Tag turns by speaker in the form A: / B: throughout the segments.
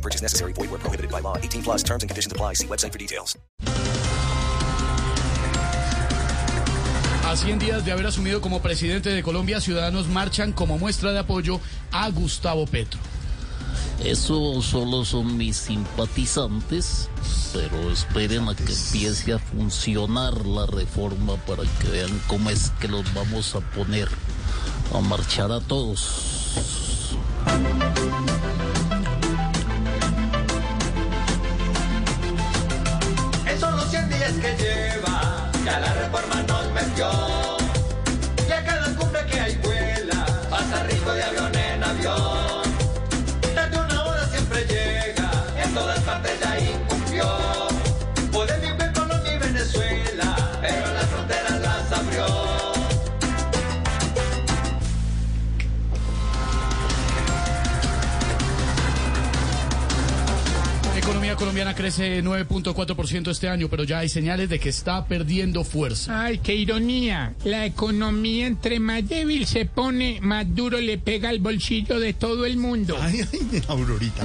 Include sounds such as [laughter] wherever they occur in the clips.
A: No purchase necessary. Void where prohibited by law. 18 plus terms and conditions apply. See website for details.
B: A 100 días de haber asumido como presidente de Colombia, ciudadanos marchan como muestra de apoyo a Gustavo Petro.
C: Eso solo son mis simpatizantes, pero esperen a que empiece a funcionar la reforma para que vean cómo es que los vamos a poner a marchar a todos.
B: Economía colombiana crece 9.4% este año, pero ya hay señales de que está perdiendo fuerza.
D: Ay, qué ironía. La economía entre más débil se pone, más duro le pega al bolsillo de todo el mundo.
E: Ay, ay, [laughs] Aurorita.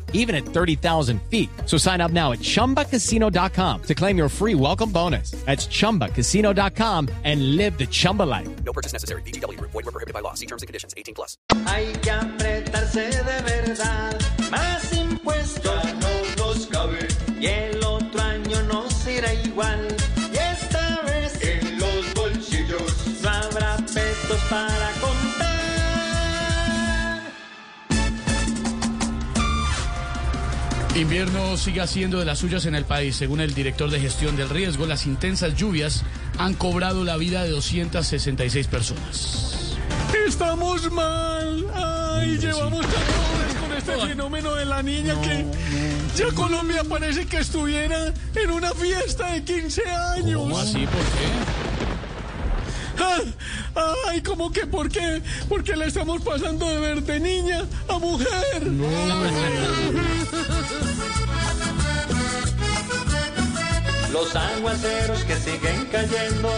F: even at 30,000 feet. So sign up now at ChumbaCasino.com to claim your free welcome bonus. That's ChumbaCasino.com and live the Chumba life.
A: No purchase necessary. VGW. Void were prohibited by law. See terms and conditions. 18 plus.
G: Hay que apretarse de verdad. Más impuestos ya no nos cabe. Y el otro año nos irá igual. Y esta vez en los bolsillos no habrá pesos para contar.
B: Invierno sigue haciendo de las suyas en el país. Según el director de gestión del riesgo, las intensas lluvias han cobrado la vida de 266 personas.
D: Estamos mal. Ay, llevamos horas con este fenómeno de la niña que ya Colombia parece que estuviera en una fiesta de 15 años.
B: ¿Cómo así? ¿Por qué?
D: Ay, ¿cómo que por qué? Porque la estamos pasando de ver de niña a mujer.
G: Los aguaceros que siguen cayendo,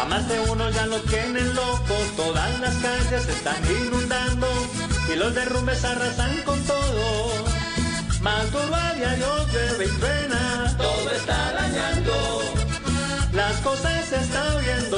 G: a más de uno ya lo tienen loco, todas las calles se están inundando y los derrumbes arrasan con todo. Más duro a diario llueve y truena, todo está dañando. Las cosas se están viendo.